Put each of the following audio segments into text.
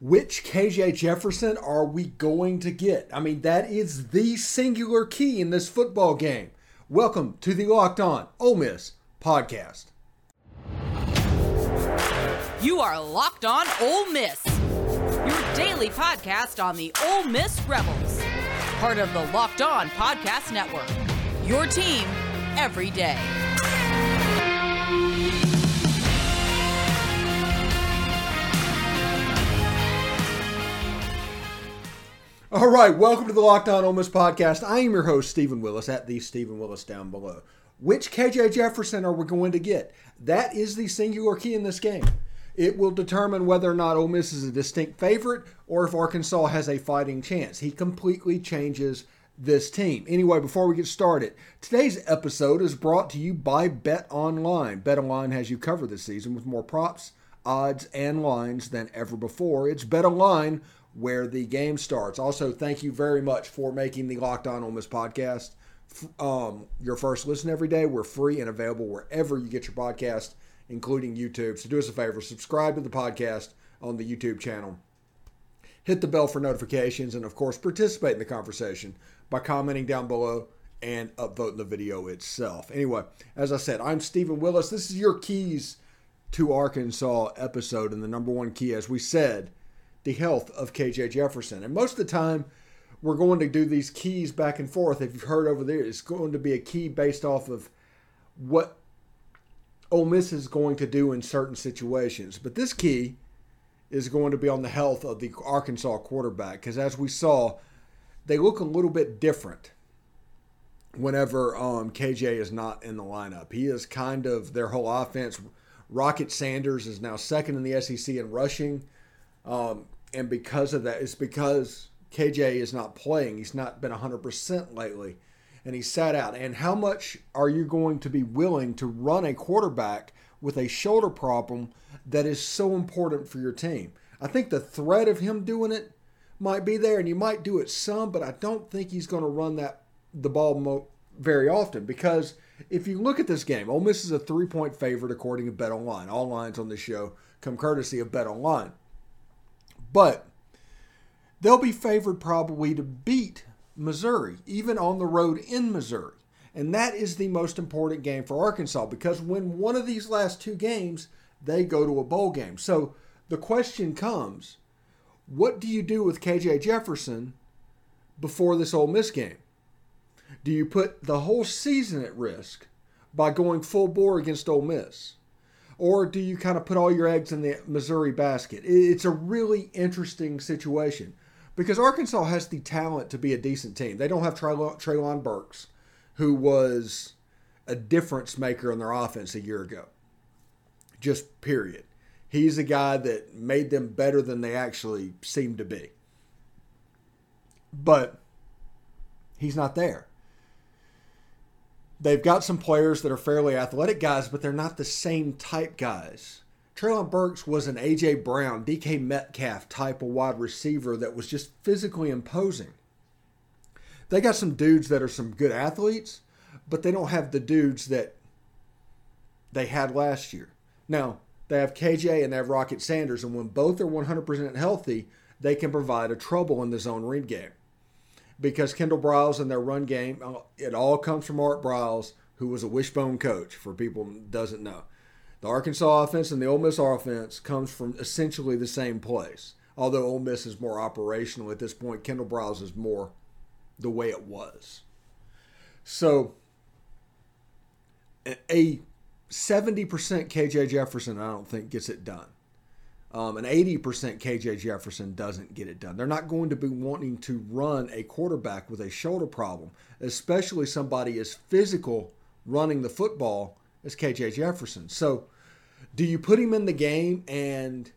Which KJ Jefferson are we going to get? I mean, that is the singular key in this football game. Welcome to the Locked On Ole Miss podcast. You are Locked On Ole Miss, your daily podcast on the Ole Miss Rebels, part of the Locked On Podcast Network. Your team every day. All right, welcome to the Locked On Ole Miss podcast. I am your host, Stephen Willis, at the Stephen Willis down below. Which KJ Jefferson are we going to get? That is the singular key in this game. It will determine whether or not Ole Miss is a distinct favorite or if Arkansas has a fighting chance. He completely changes this team. Anyway, before we get started, today's episode is brought to you by Bet Online. Bet Online has you covered this season with more props, odds, and lines than ever before. It's Bet Online where the game starts. Also, thank you very much for making the Locked On Ole Miss podcast um, your first listen every day. We're free and available wherever you get your podcast, including YouTube. So do us a favor, subscribe to the podcast on the YouTube channel. Hit the bell for notifications, and of course, participate in the conversation by commenting down below and upvoting the video itself. Anyway, as I said, I'm Stephen Willis. This is your keys to Arkansas episode, and the number one key, as we said, the health of KJ Jefferson. And most of the time, we're going to do these keys back and forth. If you've heard over there, it's going to be a key based off of what Ole Miss is going to do in certain situations. But this key is going to be on the health of the Arkansas quarterback because, as we saw, they look a little bit different whenever um, KJ is not in the lineup. He is kind of their whole offense. Rocket Sanders is now second in the SEC in rushing. Um, and because of that, it's because KJ is not playing. He's not been 100% lately, and he sat out. And how much are you going to be willing to run a quarterback with a shoulder problem that is so important for your team? I think the threat of him doing it might be there, and you might do it some, but I don't think he's going to run that the ball mo- very often because if you look at this game, Ole Miss is a three-point favorite according to Bet Online. All lines on this show come courtesy of Bet Online. But they'll be favored probably to beat Missouri, even on the road in Missouri. And that is the most important game for Arkansas because when one of these last two games, they go to a bowl game. So the question comes what do you do with KJ Jefferson before this Ole Miss game? Do you put the whole season at risk by going full bore against Ole Miss? Or do you kind of put all your eggs in the Missouri basket? It's a really interesting situation because Arkansas has the talent to be a decent team. They don't have Treylon Burks, who was a difference maker in their offense a year ago. Just period. He's a guy that made them better than they actually seemed to be. But he's not there. They've got some players that are fairly athletic guys, but they're not the same type guys. Treylon Burks was an A.J. Brown, DK Metcalf type of wide receiver that was just physically imposing. They got some dudes that are some good athletes, but they don't have the dudes that they had last year. Now, they have KJ and they have Rocket Sanders, and when both are 100% healthy, they can provide a trouble in the zone read game because Kendall Briles and their run game, uh, it all comes from Art Briles, who was a wishbone coach for people doesn't know. The Arkansas offense and the Ole Miss offense comes from essentially the same place. Although Ole Miss is more operational at this point, Kendall Briles is more the way it was. So a 70% KJ Jefferson, I don't think, gets it done. Um, an 80% KJ Jefferson doesn't get it done. They're not going to be wanting to run a quarterback with a shoulder problem, especially somebody as physical running the football as KJ Jefferson. So, do you put him in the game and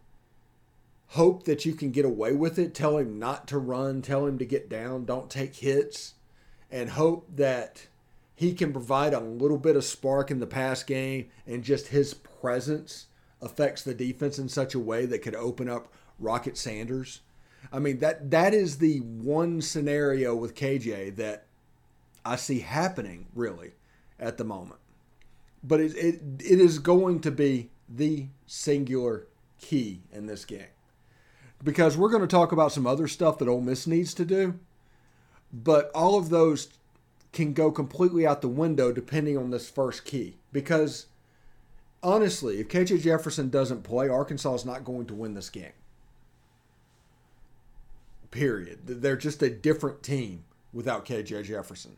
hope that you can get away with it? Tell him not to run, tell him to get down, don't take hits, and hope that he can provide a little bit of spark in the pass game and just his presence affects the defense in such a way that could open up Rocket Sanders. I mean that that is the one scenario with KJ that I see happening really at the moment. But it, it, it is going to be the singular key in this game. because we're going to talk about some other stuff that Ole Miss needs to do, but all of those can go completely out the window depending on this first key. Because honestly, if KJ Jefferson doesn't play, Arkansas is not going to win this game. Period. They're just a different team without KJ Jefferson.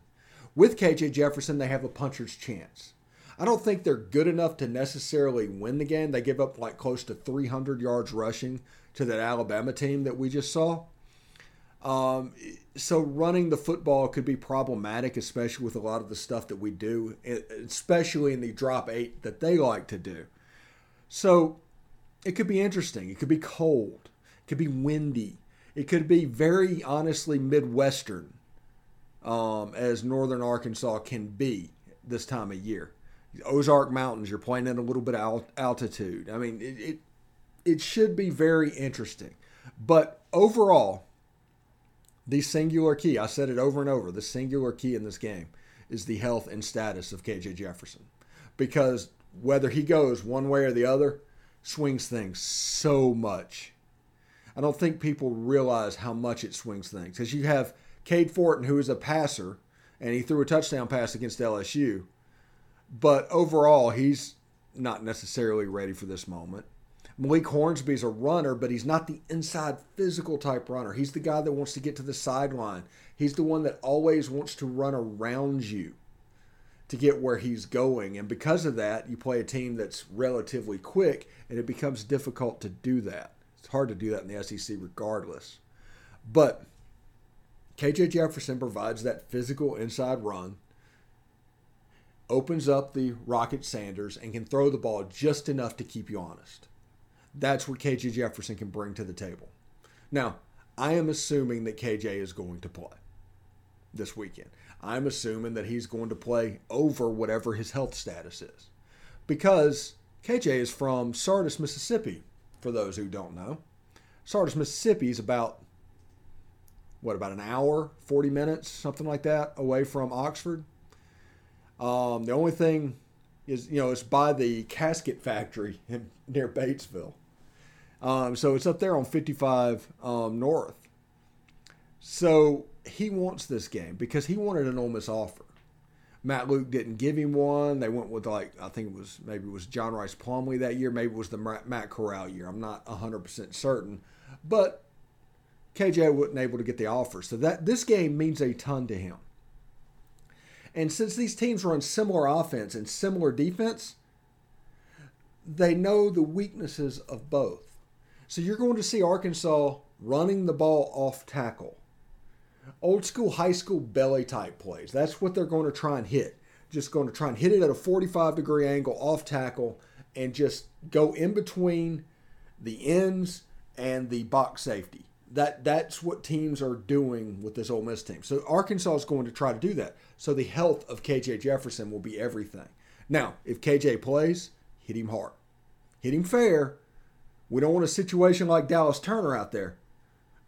With KJ Jefferson, they have a puncher's chance. I don't think they're good enough to necessarily win the game. They give up like close to 300 yards rushing to that Alabama team that we just saw. Um, so running the football could be problematic, especially with a lot of the stuff that we do, especially in the drop eight that they like to do. So it could be interesting. It could be cold. It could be windy. It could be very honestly Midwestern, um, as Northern Arkansas can be this time of year. Ozark Mountains, you're playing at a little bit of altitude. I mean, it, it, it should be very interesting. But overall, the singular key, I said it over and over, the singular key in this game is the health and status of KJ Jefferson. Because whether he goes one way or the other, swings things so much. I don't think people realize how much it swings things. Because you have Cade Fortin, who is a passer, and he threw a touchdown pass against LSU. But overall, he's not necessarily ready for this moment. Malik Hornsby's a runner, but he's not the inside physical type runner. He's the guy that wants to get to the sideline. He's the one that always wants to run around you to get where he's going. And because of that, you play a team that's relatively quick, and it becomes difficult to do that. It's hard to do that in the SEC regardless. But KJ Jefferson provides that physical inside run, opens up the Rocket Sanders, and can throw the ball just enough to keep you honest. That's what KJ Jefferson can bring to the table. Now, I am assuming that KJ is going to play this weekend. I'm assuming that he's going to play over whatever his health status is. Because KJ is from Sardis, Mississippi, for those who don't know. Sardis, Mississippi is about, what, about an hour, 40 minutes, something like that, away from Oxford. Um, the only thing is, you know, it's by the casket factory in, near Batesville. Um, so it's up there on 55 um, North. So he wants this game because he wanted an Ole Miss offer. Matt Luke didn't give him one. They went with like I think it was maybe it was John Rice Plumlee that year. Maybe it was the Matt Corral year. I'm not 100% certain, but KJ wasn't able to get the offer. So that this game means a ton to him. And since these teams run similar offense and similar defense, they know the weaknesses of both. So you're going to see Arkansas running the ball off tackle. Old school high school belly type plays. That's what they're going to try and hit. Just going to try and hit it at a 45 degree angle off tackle and just go in between the ends and the box safety. That that's what teams are doing with this Ole Miss team. So Arkansas is going to try to do that. So the health of KJ Jefferson will be everything. Now, if KJ plays, hit him hard. Hit him fair, we don't want a situation like Dallas Turner out there,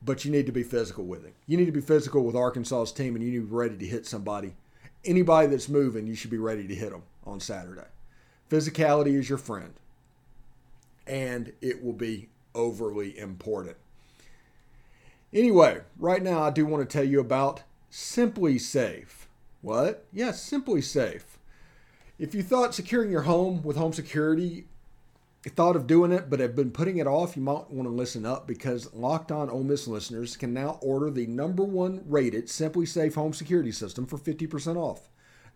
but you need to be physical with him. You need to be physical with Arkansas's team, and you need to be ready to hit somebody. Anybody that's moving, you should be ready to hit them on Saturday. Physicality is your friend, and it will be overly important. Anyway, right now I do want to tell you about SimpliSafe. What? Yes, yeah, SimpliSafe. If you thought securing your home with home security thought of doing it but have been putting it off, you might want to listen up because Locked On Ole Miss listeners can now order the number one rated SimpliSafe home security system for 50% off.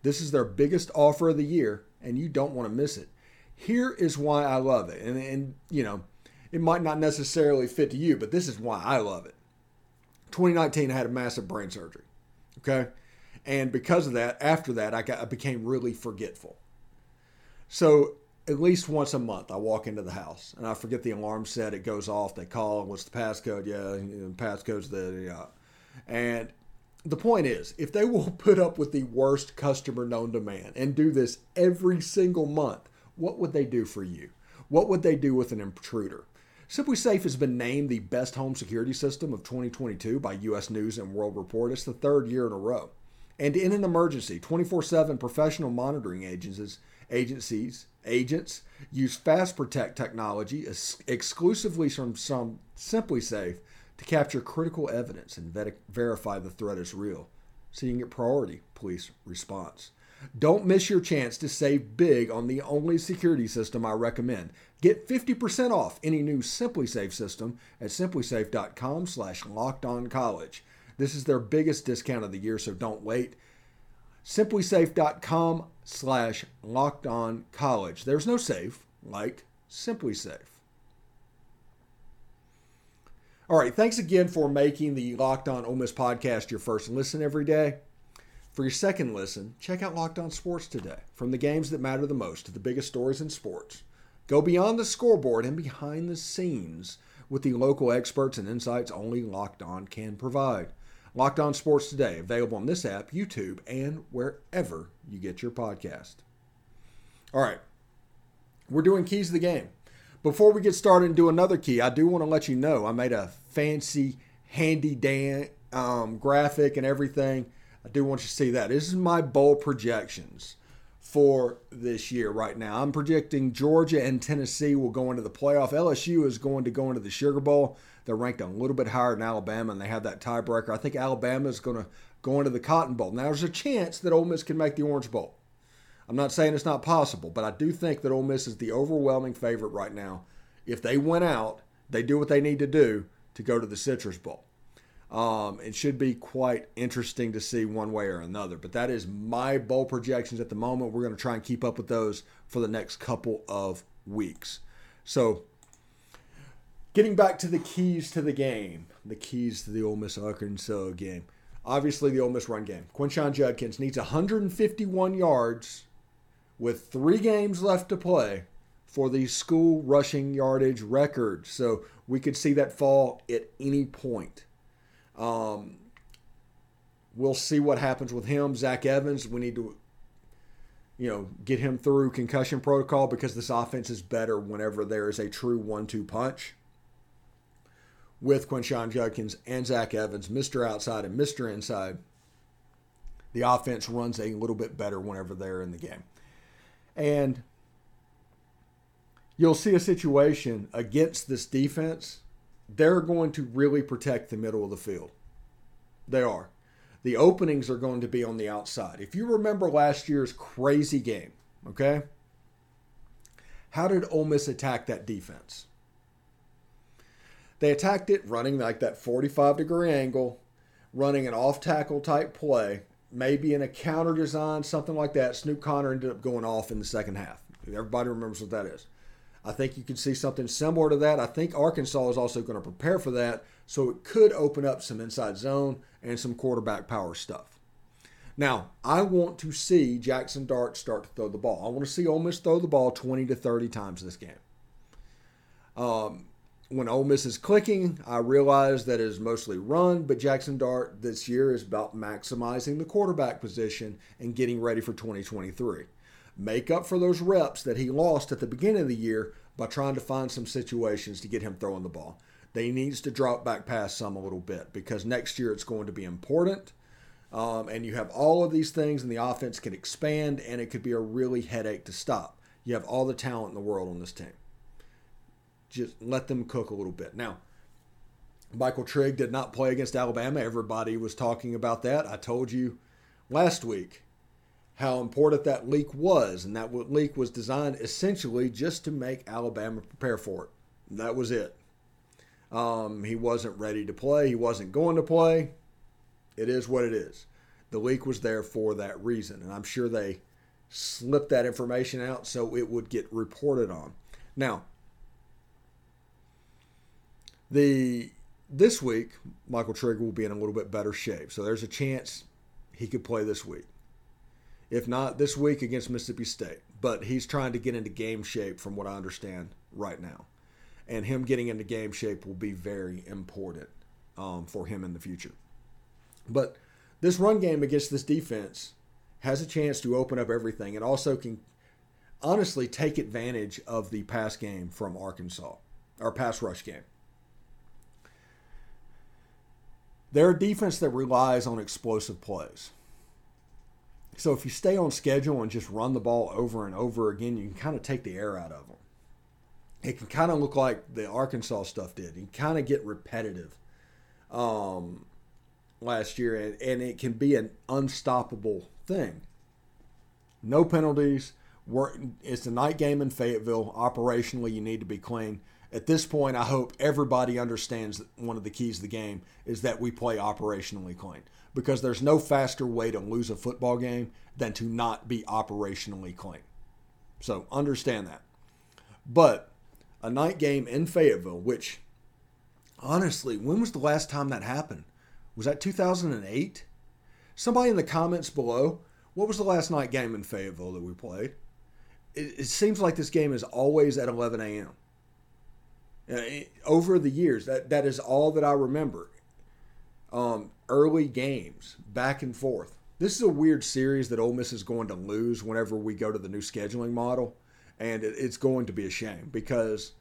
This is their biggest offer of the year, and you don't want to miss it. Here is why I love it. And, and you know, it might not necessarily fit to you, but this is why I love it. 2019, I had a massive brain surgery. Okay. And because of that, after that, I, got, I became really forgetful. So at least once a month, I walk into the house and I forget the alarm set. It goes off. They call. What's the passcode? Yeah, the passcode's the yeah. And the point is, if they will put up with the worst customer known to man and do this every single month, what would they do for you? What would they do with an intruder? SimpliSafe has been named the best home security system of 2022 by U.S. News and World Report. It's the third year in a row. And in an emergency, 24 7 professional monitoring agencies agencies agents use Fast Protect technology exclusively from some SimpliSafe to capture critical evidence and verify the threat is real, so you priority police response. Don't miss your chance to save big on the only security system I recommend. Get 50% off any new SimpliSafe system at simplisafe.com slash lockedoncollege. This is their biggest discount of the year, so don't wait. simplisafe.com slash locked on college. There's no safe like SimpliSafe. All right, thanks again for making the Locked On Ole Miss podcast your first listen every day. For your second listen, check out Locked On Sports today. From the games that matter the most to the biggest stories in sports, go beyond the scoreboard and behind the scenes with the local experts and insights only Locked On can provide. Locked On Sports Today, available on this app, YouTube, and wherever you get your podcast. All right, we're doing keys of the game. Before we get started and do another key, I do want to let you know I made a fancy, handy Dan um, graphic and everything. I do want you to see that. This is my bowl projections for this year right now. I'm predicting Georgia and Tennessee will go into the playoff. LSU is going to go into the Sugar Bowl. They're ranked a little bit higher than Alabama, and they have that tiebreaker. I think Alabama is going to go into the Cotton Bowl. Now, there's a chance that Ole Miss can make the Orange Bowl. I'm not saying it's not possible, but I do think that Ole Miss is the overwhelming favorite right now. If they win out, they do what they need to do to go to the Citrus Bowl. Um, it should be quite interesting to see one way or another. But that is my bowl projections at the moment. We're going to try and keep up with those for the next couple of weeks. So, getting back to the keys to the game, the keys to the Ole Miss Arkansas game. Obviously, the Ole Miss run game. Quinshon Judkins needs 151 yards with three games left to play for the school rushing yardage record. So we could see that fall at any point. Um, we'll see what happens with him. Zach Evans, we need to, you know, get him through concussion protocol because this offense is better whenever there is a true one-two punch. With Quinshon Judkins and Zach Evans, Mr. Outside and Mr. Inside, the offense runs a little bit better whenever they're in the game. And you'll see a situation against this defense, they're going to really protect the middle of the field. They are. The openings are going to be on the outside. If you remember last year's crazy game, okay? How did Ole Miss attack that defense? They attacked it running like that 45 degree angle, running an off tackle type play, maybe in a counter design, something like that. Snoop Conner ended up going off in the second half. Everybody remembers what that is. I think you could see something similar to that. I think Arkansas is also going to prepare for that, so it could open up some inside zone and some quarterback power stuff. Now, I want to see Jackson Dart start to throw the ball. I want to see Ole Miss throw the ball 20 to 30 times this game. Um, when Ole Miss is clicking, I realize that it is mostly run, but Jackson Dart this year is about maximizing the quarterback position and getting ready for 2023. Make up for those reps that he lost at the beginning of the year by trying to find some situations to get him throwing the ball. They needs to drop back past some a little bit because next year it's going to be important. Um, and you have all of these things, and the offense can expand, and it could be a really headache to stop. You have all the talent in the world on this team just let them cook a little bit. Now, Michael Trigg did not play against Alabama. Everybody was talking about that. I told you last week how important that leak was, and that leak was designed essentially just to make Alabama prepare for it. That was it. Um, he wasn't ready to play. He wasn't going to play. It is what it is. The leak was there for that reason, and I'm sure they slipped that information out so it would get reported on. Now, the this week, Michael Trigg will be in a little bit better shape. So there's a chance he could play this week. If not this week against Mississippi State. But he's trying to get into game shape from what I understand right now. And him getting into game shape will be very important um, for him in the future. But this run game against this defense has a chance to open up everything and also can honestly take advantage of the pass game from Arkansas, our pass rush game. They're a defense that relies on explosive plays. So if you stay on schedule and just run the ball over and over again, you can kind of take the air out of them. It can kind of look like the Arkansas stuff did. You kind of get repetitive um, last year, and, and it can be an unstoppable thing. No penalties. It's a night game in Fayetteville. Operationally, you need to be clean. At this point, I hope everybody understands that one of the keys of the game is that we play operationally clean because there's no faster way to lose a football game than to not be operationally clean. So understand that. But a night game in Fayetteville, which honestly, when was the last time that happened? Was that 2008? Somebody in the comments below, what was the last night game in Fayetteville that we played? It, it seems like this game is always at 11 a.m. Uh, over the years, that, that is all that I remember. Um, early games, back and forth. This is a weird series that Ole Miss is going to lose whenever we go to the new scheduling model, and it, it's going to be a shame because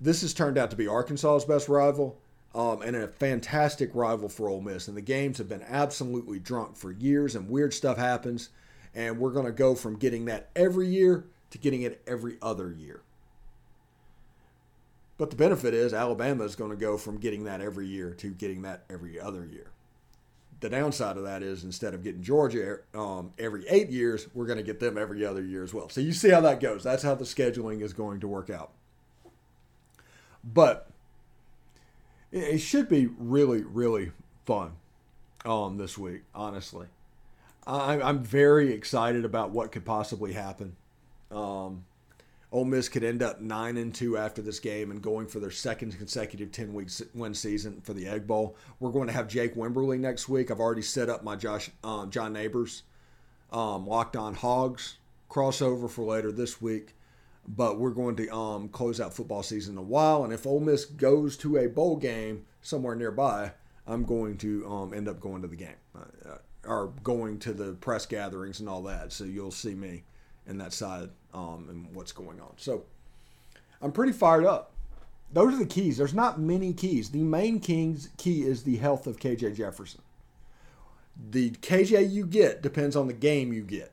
this has turned out to be Arkansas's best rival. Um, and a fantastic rival for Ole Miss. And the games have been absolutely drunk for years, and weird stuff happens. And we're going to go from getting that every year to getting it every other year. But the benefit is Alabama is going to go from getting that every year to getting that every other year. The downside of that is instead of getting Georgia um, every eight years, we're going to get them every other year as well. So you see how that goes. That's how the scheduling is going to work out. But it should be really, really fun um, this week, honestly. I'm very excited about what could possibly happen. Um, Ole Miss could end up nine and two after this game and going for their second consecutive ten week win season for the Egg Bowl. We're going to have Jake Wimberly next week. I've already set up my Josh um, John Neighbors um, locked on Hogs crossover for later this week. But we're going to um, close out football season in a while, and if Ole Miss goes to a bowl game somewhere nearby, I'm going to um, end up going to the game uh, or going to the press gatherings and all that. So you'll see me in that side um, and what's going on. So I'm pretty fired up. Those are the keys. There's not many keys. The main king's key is the health of KJ Jefferson. The KJ you get depends on the game you get.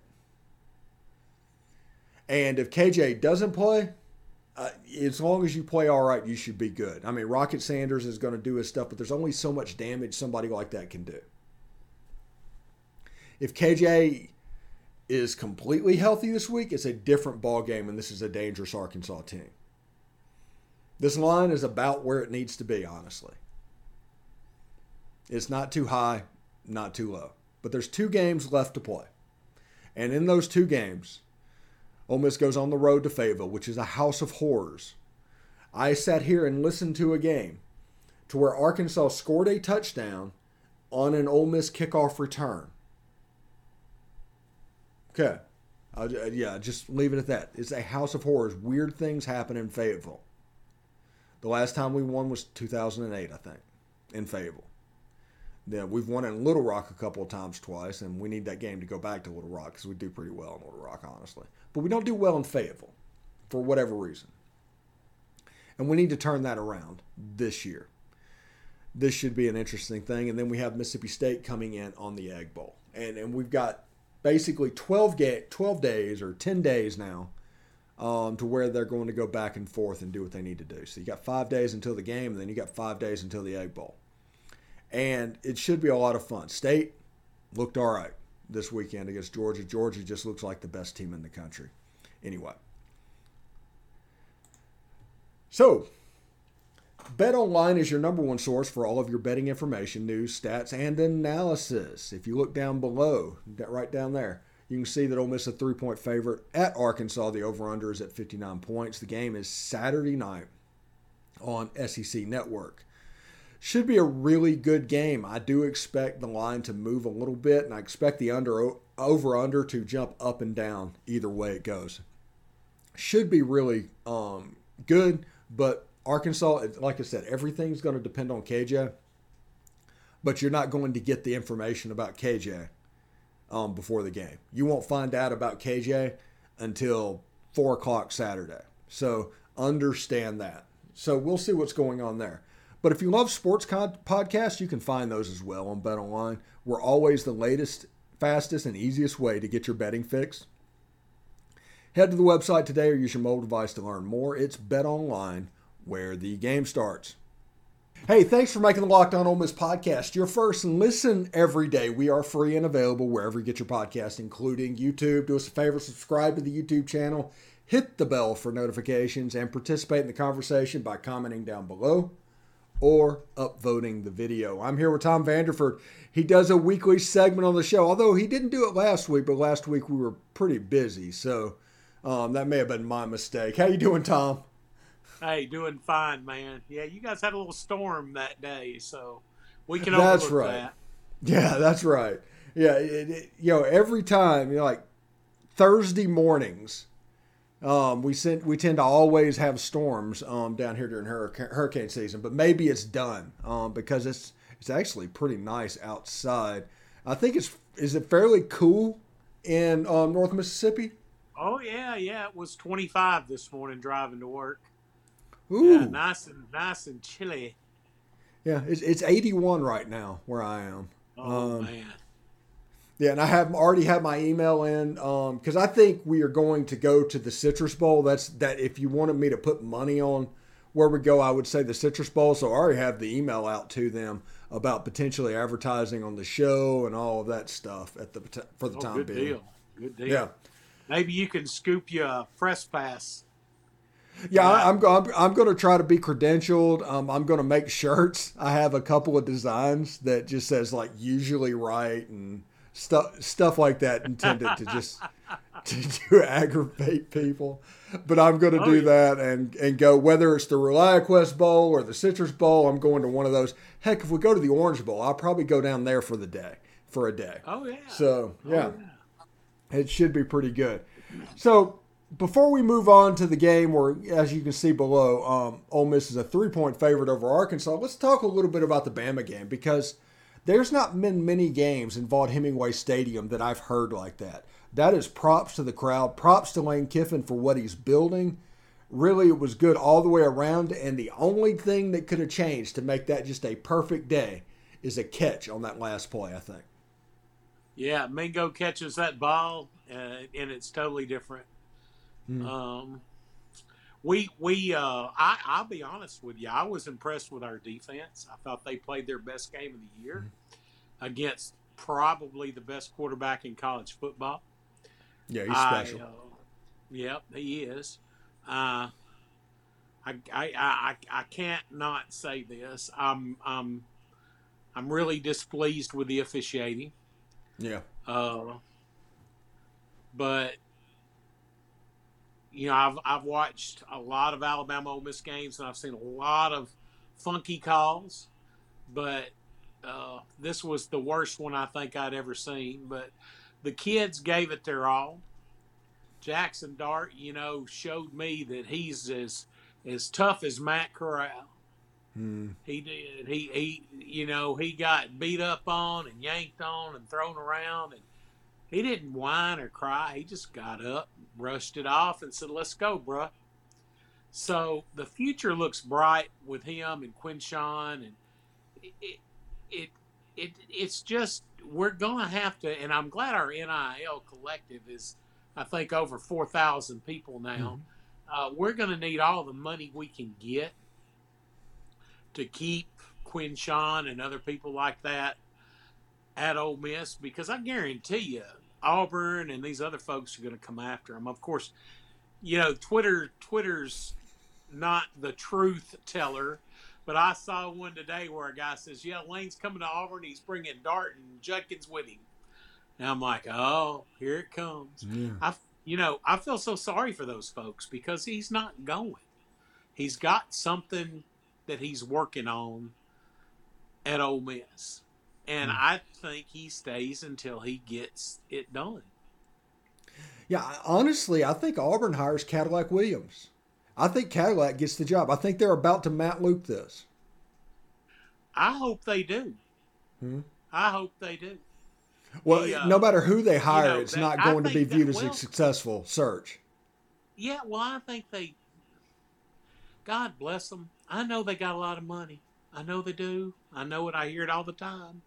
And if KJ doesn't play, uh, as long as you play all right, you should be good. I mean, Rocket Sanders is going to do his stuff, but there's only so much damage somebody like that can do. If KJ is completely healthy this week, it's a different ball game, and this is a dangerous Arkansas team. This line is about where it needs to be, honestly. It's not too high, not too low. But there's two games left to play. And in those two games, Ole Miss goes on the road to Fayetteville, which is a house of horrors. I sat here and listened to a game to where Arkansas scored a touchdown on an Ole Miss kickoff return. Okay. I'll, uh, yeah, just leave it at that. It's a house of horrors. Weird things happen in Fayetteville. The last time we won was 2008, I think, in Fayetteville. Yeah, we've won in Little Rock a couple of times twice, and we need that game to go back to Little Rock because we do pretty well in Little Rock, honestly. But we don't do well in Fayetteville for whatever reason. And we need to turn that around this year. This should be an interesting thing. And then we have Mississippi State coming in on the Egg Bowl. And, and we've got basically 12, ga- 12 days or 10 days now um, to where they're going to go back and forth and do what they need to do. So you got five days until the game, and then you got five days until the Egg Bowl and it should be a lot of fun. State looked all right this weekend against Georgia. Georgia just looks like the best team in the country. Anyway. So, Bet Online is your number one source for all of your betting information, news, stats, and analysis. If you look down below, right down there, you can see that Ole Miss is a three point favorite at Arkansas. The over under is at 59 points. The game is Saturday night on SEC Network should be a really good game. I do expect the line to move a little bit, and I expect the under over under to jump up and down either way it goes. Should be really um, good, but Arkansas, like I said, everything's going to depend on KJ. But you're not going to get the information about KJ um, before the game. You won't find out about KJ until four o'clock Saturday. So understand that. So we'll see what's going on there. But if you love sports con- podcasts, you can find those as well on Bet Online. We're always the latest fastest, and easiest way to get your betting fix? Head to the website today or use your mobile device to learn more. It's Bet Online, where the game starts. Hey, thanks for making the Locked On Ole Miss podcast your first listen every day. We are free and available wherever you get your podcast, including YouTube. Do us a favor, subscribe to the YouTube channel, hit the bell for notifications, and participate in the conversation by commenting down below or upvoting the video. I'm here with Tom Vanderford. He does a weekly segment on the show, although he didn't do it last week, but last week we were pretty busy, so um, that may have been my mistake. How you doing, Tom? Hey, doing fine, man. Yeah, you guys had a little storm that day, so we can That's overlook right. that. Yeah, that's right. Yeah, it, it, you know, every time, you know, like Thursday mornings, um, we sent we tend to always have storms um, down here during hurricane, hurricane season, but maybe it's done um, because it's it's actually pretty nice outside. I think it's is it fairly cool in um, North Mississippi. Oh yeah, yeah. It was 25 this morning driving to work. Ooh, Yeah, nice and nice and chilly. Yeah, it's, it's 81 right now where I am. Oh Um, man. Yeah, and I have already had my email in because I think we are going to go to the Citrus Bowl. That's that. If you wanted me to put money on where we go, I would say the Citrus Bowl. So I already have the email out to them about potentially advertising on the show and all of that stuff at the for the Oh, time good being. deal. Good deal. Yeah, Maybe you can scoop you a press pass. Yeah. I, I'm go- I'm, I'm going to try to be credentialed. Um, I'm going to make shirts. I have a couple of designs that just says like usually right and stuff stuff like that intended to just to, to aggravate people. But I'm going to Oh, do yeah. that and and go whether it's the ReliaQuest Bowl or the Citrus Bowl. I'm going to one of those. Heck, if we go to the Orange Bowl, I'll probably go down there for the day for a day. Oh yeah. So Oh, yeah, it should be pretty good. So before we move on to the game, where as you can see below, um, Ole Miss is a three-point favorite over Arkansas. Let's talk a little bit about the Bama game because there's not been many games in Vaught Hemingway Stadium that I've heard like that. That is props to the crowd, props to Lane Kiffin for what he's building. Really, it was good all the way around, and the only thing that could have changed to make that just a perfect day is a catch on that last play. I think. Yeah, Mingo catches that ball, uh, and it's totally different. Hmm. Um, we we uh, I I'll be honest with you, I was impressed with our defense. I thought they played their best game of the year against probably the best quarterback in college football. Yeah, he's I, special. uh, yep, he is. Uh, I, I, I, I can't not say this. I'm, I'm, I'm really displeased with the officiating. yeah. Uh, but you know, I've I've watched a lot of Alabama Ole Miss games, and I've seen a lot of funky calls. But uh, this was the worst one I think I'd ever seen. But the kids gave it their all. Jackson Dart, you know, showed me that he's as as tough as Matt Corral. Hmm. He did. He he you know, he got beat up on and yanked on and thrown around and he didn't whine or cry. He just got up, brushed it off and said, "Let's go, bruh." So the future looks bright with him and Quinshon and it it, it, it it's just we're going to have to and I'm glad our NIL collective is I think over 4,000 people now. Uh, we're going to need all the money we can get to keep Quinshon and other people like that at Ole Miss because I guarantee you Auburn and these other folks are going to come after him. Of course, you know Twitter Twitter's not the truth teller, but I saw one today where a guy says, "Yeah, Lane's coming to Auburn. He's bringing Dart and Judkins with him." And I'm like, "Oh, here it comes." Yeah. I, you know, I feel so sorry for those folks because he's not going. He's got something that he's working on at Ole Miss, and I think he stays until he gets it done. Yeah, honestly, I think Auburn hires Cadillac Williams. I think Cadillac gets the job. I think they're about to Matt Luke this. I hope they do. Hmm. I hope they do. Well, He, uh, no matter who they hire, know, it's that- not going to be think that- viewed as a successful search. Yeah, well, I think they. God bless them. I know they got a lot of money. I know they do. I know it. I hear it all the time.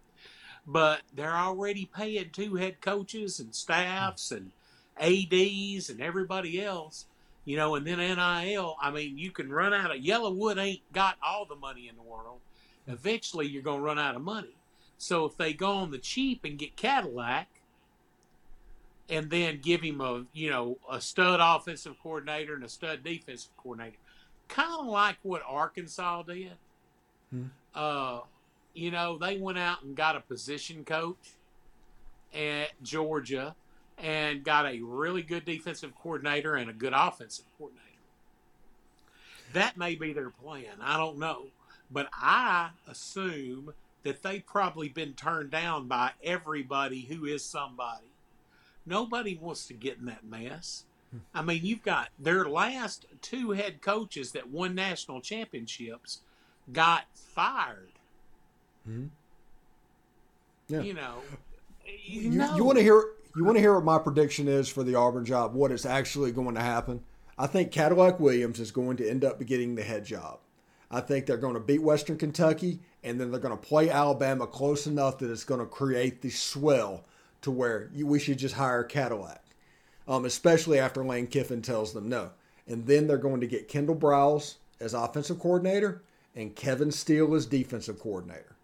But they're already paying two head coaches and staffs and ads and everybody else you know and then nil i mean you can run out of YellaWood ain't got all the money in the world eventually you're going to run out of money so if they go on the cheap and get cadillac and then give him a you know a stud offensive coordinator and a stud defensive coordinator kind of like what arkansas did Hmm. uh, you know, they went out and got a position coach at Georgia and got a really good defensive coordinator and a good offensive coordinator. That may be their plan. I don't know. But I assume that they've probably been turned down by everybody who is somebody. Nobody wants to get in that mess. Hmm. I mean, you've got their last two head coaches that won national championships got fired. Mhm. Yeah. You know, you, know. you want to hear you want to hear what my prediction is for the Auburn job? What is actually going to happen? I think Cadillac Williams is going to end up getting the head job. I think they're going to beat Western Kentucky, and then they're going to play Alabama close enough that it's going to create the swell to where you, we should just hire Cadillac, um, especially after Lane Kiffin tells them no. And then they're going to get Kendall Briles as offensive coordinator and Kevin Steele as defensive coordinator.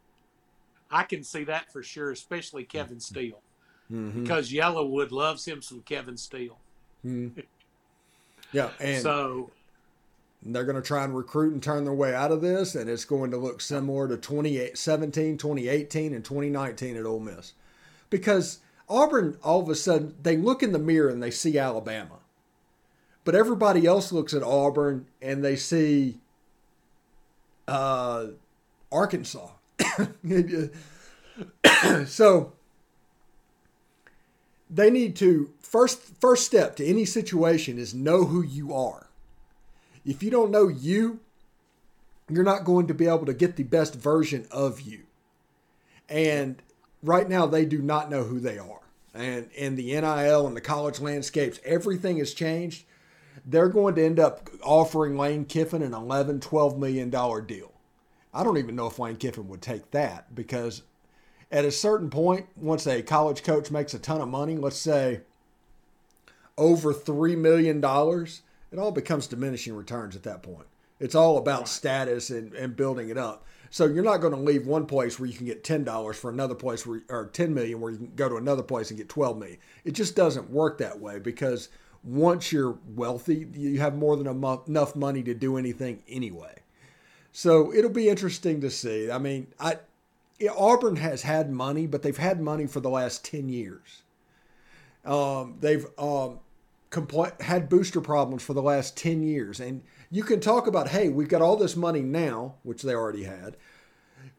I can see that for sure, especially Kevin Steele, Mhm. because YellaWood loves him some Kevin Steele. Yeah, and so they're going to try and recruit and turn their way out of this, and it's going to look similar to 2017, 2018, and 2019 at Ole Miss. Because Auburn, all of a sudden, they look in the mirror and they see Alabama. But everybody else looks at Auburn and they see uh, Arkansas. Uh, so they need to first first step to any situation is know who you are. If you don't know you, you're not going to be able to get the best version of you. And right now they do not know who they are. And in the NIL and the college landscapes, everything has changed. They're going to end up offering Lane Kiffin an 11, 12 million dollar deal. I don't even know if Lane Kiffin would take that because at a certain point, once a college coach makes a ton of money, let's say over $3 million, it all becomes diminishing returns at that point. It's all about status and, and building it up. So you're not going to leave one place where you can get ten dollars for another place where or ten million where you can go to another place and get twelve million. It just doesn't work that way because once you're wealthy, you have more than enough money to do anything anyway. So it'll be interesting to see. I mean, I Auburn has had money, but they've had money for the last ten years. Um, they've um, compl- had booster problems for the last 10 years. And you can talk about, hey, we've got all this money now, which they already had.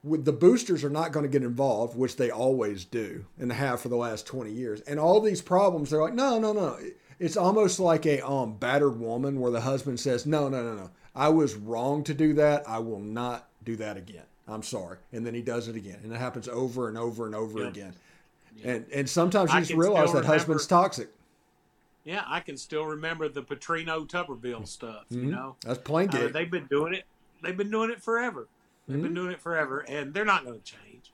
The boosters are not going to get involved, which they always do and have for the last 20 years. And all these problems, they're like, no, no, no. It's almost like a um, battered woman where the husband says, no, no, no, no. I was wrong to do that. I will not do that again. I'm sorry. And then he does it again. And it happens over and over and over Yep. again. And, and sometimes I you just realize that husband's toxic. yeah, I can still remember the Petrino Tuberville stuff. You know, That's plain mean, they've been doing it. They've been doing it forever. They've Mm-hmm. been doing it forever, and they're not going to change.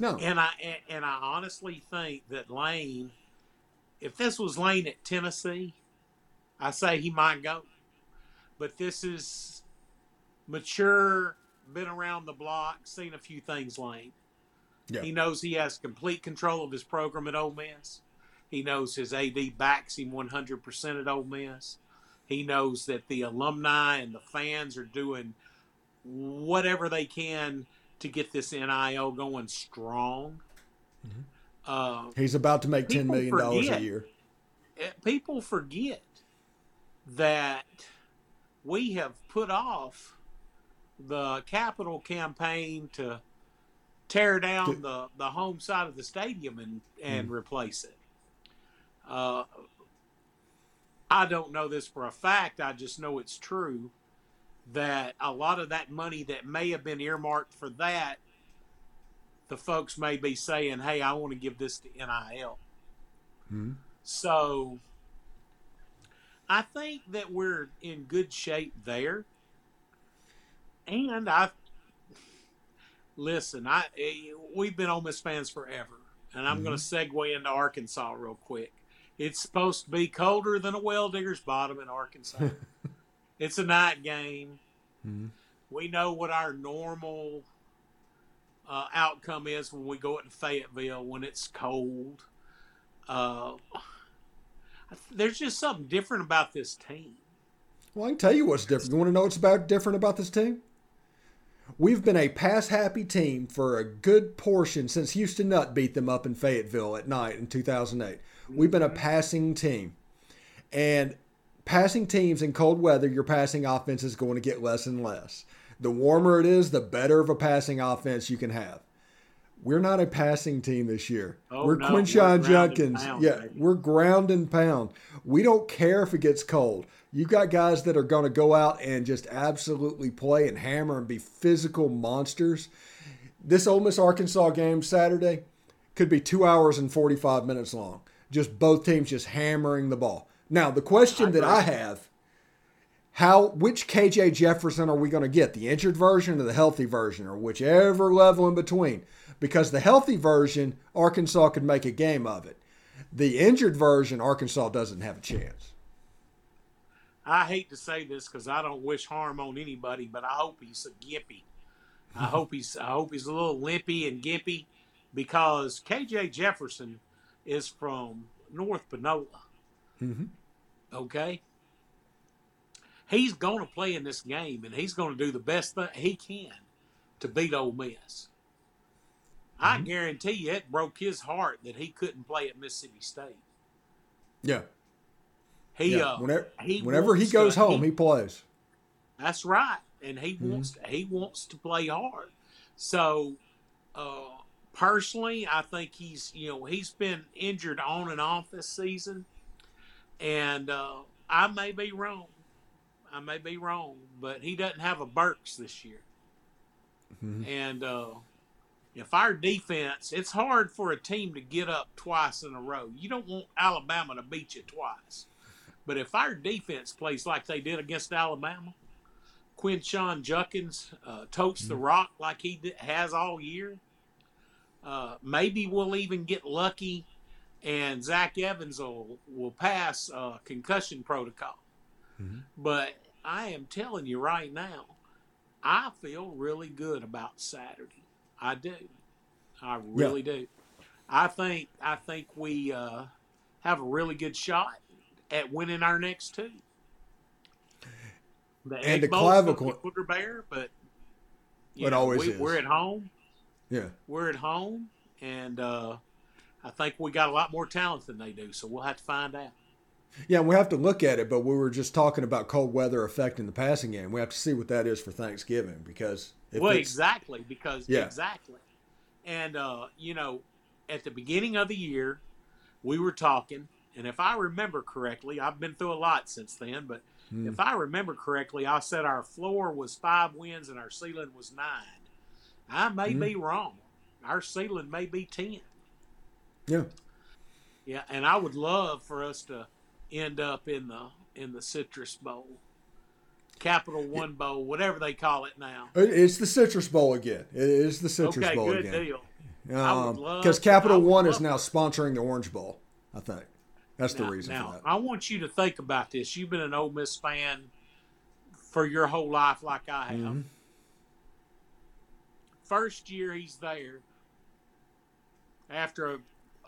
no. And I and, and I honestly think that Lane, if this was Lane at Tennessee, I say he might go. But this is mature, been around the block, seen a few things. Lane. Yeah. He knows he has complete control of his program at Ole Miss. He knows his AD backs him 100% at Ole Miss. He knows that the alumni and the fans are doing whatever they can to get this NIL going strong. Uh, He's about to make ten People million dollars a year. eh, people forget that we have put off the capital campaign to tear down the, the home side of the stadium and, and replace it. Uh, I don't know this for a fact. I just know it's true that a lot of that money that may have been earmarked for that, the folks may be saying, hey, I want to give this to NIL. Mhm. So I think that we're in good shape there. And I Listen, I eh, we've been Ole Miss fans forever, and I'm going to segue into Arkansas real quick. It's supposed to be colder than a well digger's bottom in Arkansas. it's a night game. We know what our normal uh, outcome is when we go into Fayetteville when it's cold. Uh, there's just something different about this team. Well, I can tell you what's different. You want to know what's about different about this team? We've been a pass happy team for a good portion since Houston Nutt beat them up in Fayetteville at night in 2008. We've been a mm-hmm. passing team. And passing teams in cold weather, your passing offense is going to get less and less. The warmer it is, the better of a passing offense you can have. We're not a passing team this year. Oh, we're no, we're Quinshon ground pound, yeah, baby. we're ground and pound. We don't care if it gets cold. You've got guys that are going to go out and just absolutely play and hammer and be physical monsters. This Ole Miss Arkansas game Saturday could be two hours and 45 minutes long. Just both teams just hammering the ball. Now, the question that I have how which KJ Jefferson are we going to get? The injured version or the healthy version or whichever level in between? Because the healthy version, Arkansas could make a game of it. The injured version, Arkansas doesn't have a chance. I hate to say this because I don't wish harm on anybody, but I hope he's a gimpy. I hope he's I hope he's a little limpy and gimpy because KJ Jefferson is from North Panola. Mhm. Okay. He's going to play in this game, and he's going to do the best that he can to beat Ole Miss. I guarantee you, it broke his heart that he couldn't play at Mississippi State. Yeah. He, yeah. uh, whenever he whenever he goes to- home, he- he plays. That's right, and he wants to, he wants to play hard. So, uh, personally, I think he's you know he's been injured on and off this season, and uh, I may be wrong. I may be wrong, but he doesn't have a Burks this year, Mhm. and uh, if our defense, it's hard for a team to get up twice in a row. You don't want Alabama to beat you twice. But if our defense plays like they did against Alabama, Quinshon Judkins uh, totes the rock like he has all year. Uh, maybe we'll even get lucky, and Zach Evans will will pass uh, concussion protocol. But I am telling you right now, I feel really good about Saturday. I do. I really do. I think I think we uh, have a really good shot at winning our next two. The And the clavicle- Booger Bear, but you It know, always we, is. we're at home. Yeah. We're at home, and uh, I think we got a lot more talent than they do. So we'll have to find out. Yeah, we have to look at it, but we were just talking about cold weather affecting the passing game. We have to see what that is for Thanksgiving because well, exactly because Yeah. exactly, and uh, you know, at the beginning of the year, we were talking, and if I remember correctly, I've been through a lot since then, but Hmm. if I remember correctly, I said our floor was five wins and our ceiling was nine. I may Hmm. be wrong. Our ceiling may be ten. yeah, Yeah, and I would love for us to end up in the in the Citrus Bowl, Capital One Bowl, whatever they call it now. It's the Citrus Bowl again. It is the Citrus okay, Bowl again. deal. Would Um, because Capital One is now sponsoring the Orange Bowl. I think that's the reason now, for that. I want you to think about this. You've been an Ole Miss fan for your whole life, like I have. Mhm. First year he's there, after a,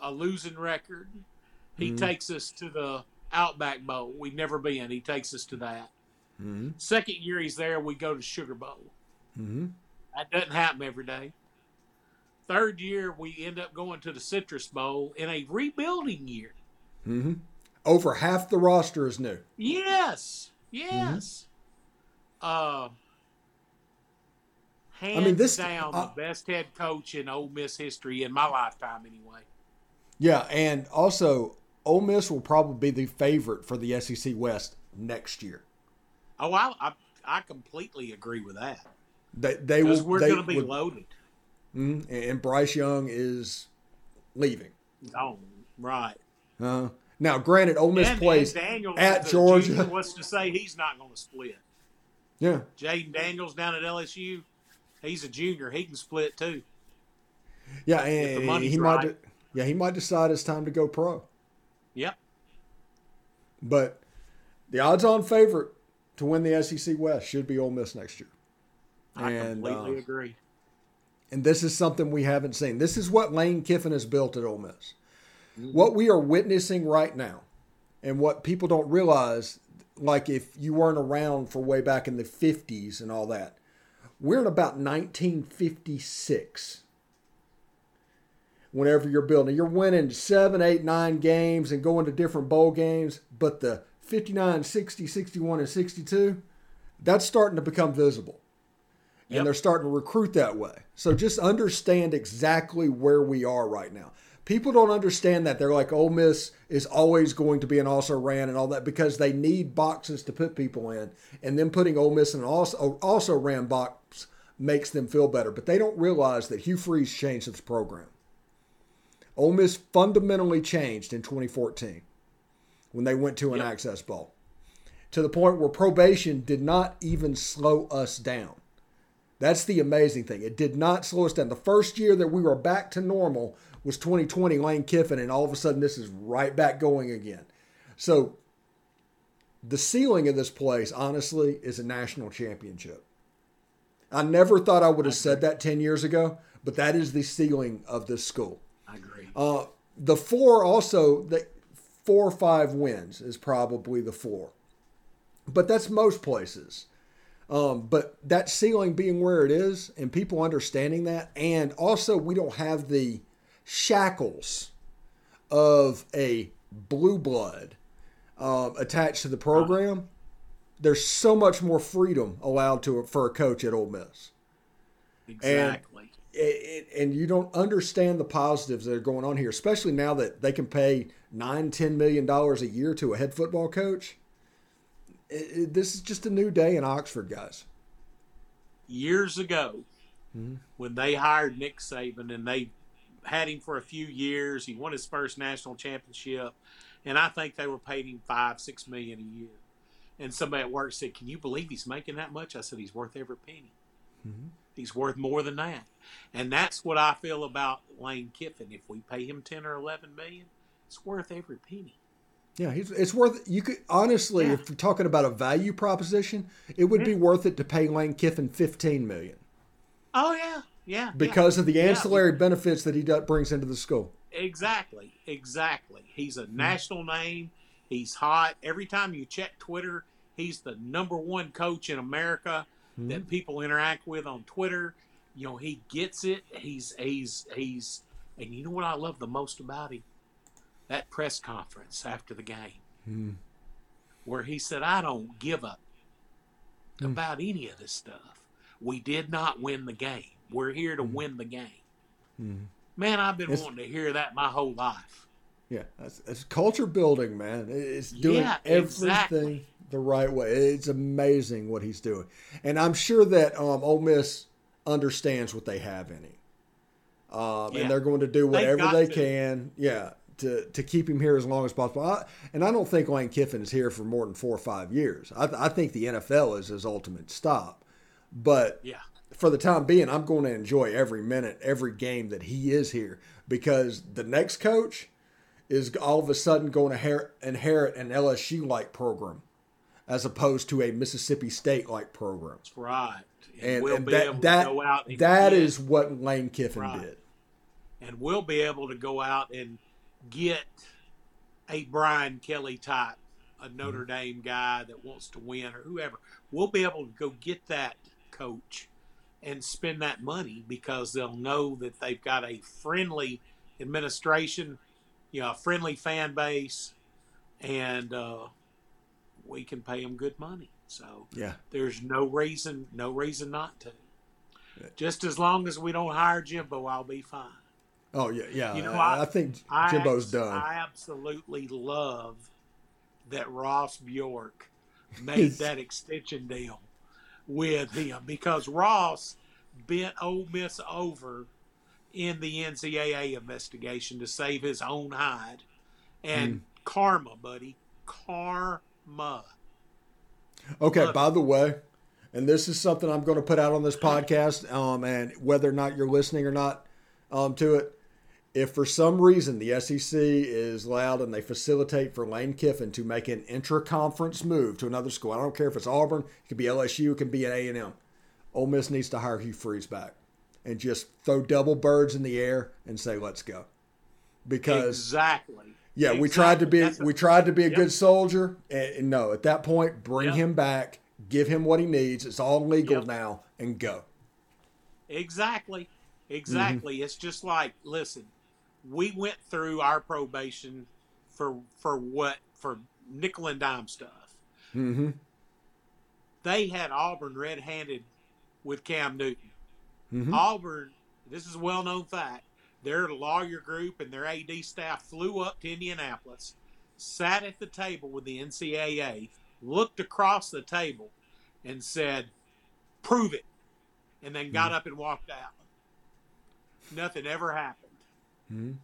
a losing record, he Mhm. takes us to the Outback Bowl. We've never been. He takes us to that. Mhm. Second year he's there, we go to Sugar Bowl. Mhm. That doesn't happen every day. Third year, we end up going to the Citrus Bowl in a rebuilding year. Mhm. Over half the roster is new. Yes, yes. Uh, hands mean, this- down uh, the best head coach in Ole Miss history in my lifetime, anyway. Yeah, and also Ole Miss will probably be the favorite for the SEC West next year. Oh, I I, I completely agree with that They they will. we're going to be would- loaded. Mhm. And Bryce Young is leaving. Oh, right. Uh, now, granted, Ole Miss and, plays and Daniels at Georgia. junior, What's to say he's not going to split? Yeah, Jayden Daniels down at LSU. He's a junior. He can split too. Yeah, and he might. Right. Yeah, he might decide it's time to go pro. Yep. But the odds-on favorite to win the SEC West should be Ole Miss next year. I and, completely uh, agree. And this is something we haven't seen. This is what Lane Kiffin has built at Ole Miss. Mm-hmm. What we are witnessing right now, and what people don't realize, like if you weren't around for way back in the 50s and all that, we're in about 1956 whenever you're building. You're winning seven, eight, nine games and going to different bowl games, but the 59, 60, 61, and 62, that's starting to become visible. Yep. And they're starting to recruit that way. So just understand exactly where we are right now. People don't understand that. They're like, Ole Miss is always going to be an also ran and all that because they need boxes to put people in. And then putting Ole Miss in an also, also ran box makes them feel better. But they don't realize that Hugh Freeze changed this program. Ole Miss fundamentally changed in 2014 when they went to an yep. access bowl to the point where probation did not even slow us down. That's the amazing thing. It did not slow us down. The first year that we were back to normal was 2020 Lane Kiffin, and all of a sudden this is right back going again. So the ceiling of this place, honestly, is a national championship. I never thought I would have said that 10 years ago, but that is the ceiling of this school. Uh, the four also, the four or five wins is probably the four. But that's most places. Um, but that ceiling being where it is and people understanding that, and also we don't have the shackles of a blue blood um, attached to the program. There's so much more freedom allowed to for a coach at Ole Miss. Exactly. And, it, it, and you don't understand the positives that are going on here, especially now that they can pay nine, ten million dollars a year to a head football coach. It, this is just a new day in Oxford, guys. Years ago, mm-hmm. when they hired Nick Saban and they had him for a few years. He won his first national championship, and I think they were paying him five, six million a year. And somebody at work said, "Can you believe he's making that much?" I said, "He's worth every penny. Mm-hmm. He's worth more than that." And that's what I feel about Lane Kiffin. If we pay him ten or eleven million, it's worth every penny. Yeah, it's worth. You could honestly, yeah. if you're talking about a value proposition, it would be worth it to pay Lane Kiffin fifteen million. Oh yeah, yeah. Because yeah. of the ancillary yeah. benefits that he brings into the school. Exactly. Exactly. He's a mm-hmm. national name. He's hot. Every time you check Twitter, he's the number one coach in America mm-hmm. that people interact with on Twitter. You know, he gets it. He's he's he's and you know what I love the most about him? That press conference after the game. Mm-hmm. Where he said, I don't give up mm. about any of this stuff. We did not win the game. We're here to mm-hmm. win the game. Mm-hmm. Man, I've been it's, wanting to hear that my whole life. Yeah, it's culture building, man. It's doing yeah, everything exactly. The right way. It's amazing what he's doing, and I'm sure that um, Ole Miss understands what they have in him, um, yeah. and they're going to do whatever they to. can. Yeah, to, to keep him here as long as possible. I, and I don't think Lane Kiffin is here for more than four or five years. I, I think the NFL is his ultimate stop. But yeah for the time being, I'm going to enjoy every minute, every game that he is here because the next coach is all of a sudden going to inherit an LSU like program as opposed to a Mississippi State like program. That's right. And, and, we'll and that, that, that is what Lane Kiffin right. did. And we'll be able to go out and get a Brian Kelly type, a Notre mm-hmm. Dame guy that wants to win or whoever. We'll be able to go get that coach and spend that money because they'll know that they've got a friendly administration, you know, a friendly fan base, and uh, we can pay them good money. So yeah, there's no reason, no reason not to. Just as long as we don't hire Jimbo, I'll be fine. Oh yeah, yeah. You know, I, I think Jimbo's I, done. I absolutely love that Ross Bjork made that extension deal with him because Ross bent Ole Miss over in the NCAA investigation to save his own hide. And mm. karma, buddy. Karma. Okay, Love by it. the way, and this is something I'm going to put out on this podcast, um, and whether or not you're listening or not um, to it, if for some reason the SEC is loud and they facilitate for Lane Kiffin to make an intra-conference move to another school, I don't care if it's Auburn, it could be LSU, it could be an A&M. Ole Miss needs to hire Hugh Freeze back and just throw double birds in the air and say, "Let's go," because exactly. Yeah, exactly. we tried to be That's we tried to be a yep. good soldier, and, and no, at that point, bring Yep. him back, give him what he needs. It's all legal Yep. now, and go. Exactly. Exactly. Mm-hmm. It's just like, listen, we went through our probation for for what for nickel and dime stuff. Mm-hmm. They had Auburn red-handed with Cam Newton. Mhm. Auburn, this is a well-known fact. Their lawyer group and their AD staff flew up to Indianapolis, sat at the table with the NCAA, looked across the table, and said, "Prove it," and then got up and walked out. Nothing ever happened. Mhm.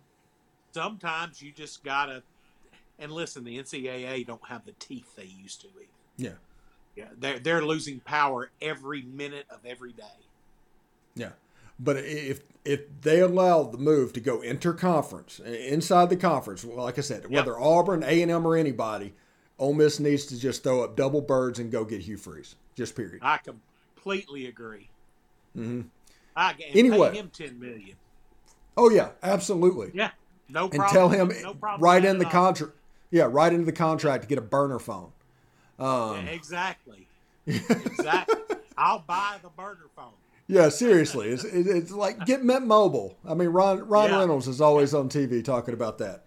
Sometimes you just gotta, and listen. The NCAA don't have the teeth they used to either. Yeah, Yeah, they're they're losing power every minute of every day. yeah. But if if they allow the move to go interconference inside the conference, well, like I said, whether Auburn, A and M, or anybody, Ole Miss needs to just throw up double birds and go get Hugh Freeze. Just period. I completely agree. hmm I Anyway. pay him ten million. Oh yeah, absolutely. Yeah, no problem. and tell him no problem right in the that at all. contract. Yeah, right into the contract to get a burner phone. Um, Yeah, exactly. Exactly. I'll buy the burner phone. Yeah, seriously, it's it's like get Mint Mobile. I mean, Ron Ron Yeah. Reynolds is always on TV talking about that.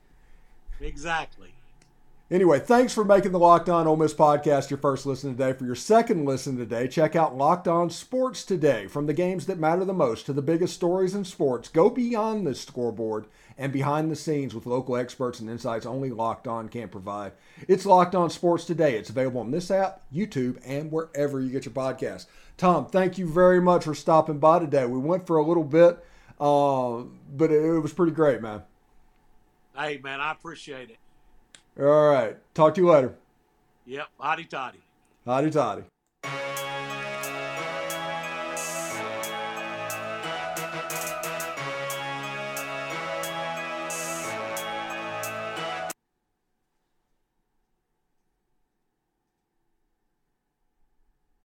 Exactly. Anyway, thanks for making the Locked On Ole Miss podcast your first listen today. For your second listen today, check out Locked On Sports Today. From the games that matter the most to the biggest stories in sports, go beyond the scoreboard and behind the scenes with local experts and insights only Locked On can provide. It's Locked On Sports Today. It's available on this app, YouTube, and wherever you get your podcasts. Tom, thank you very much for stopping by today. We went for a little bit, uh, but it, it was pretty great, man. Hey man, I appreciate it. All right. Talk to you later. Yep. Hotty toddy. Hotty toddy.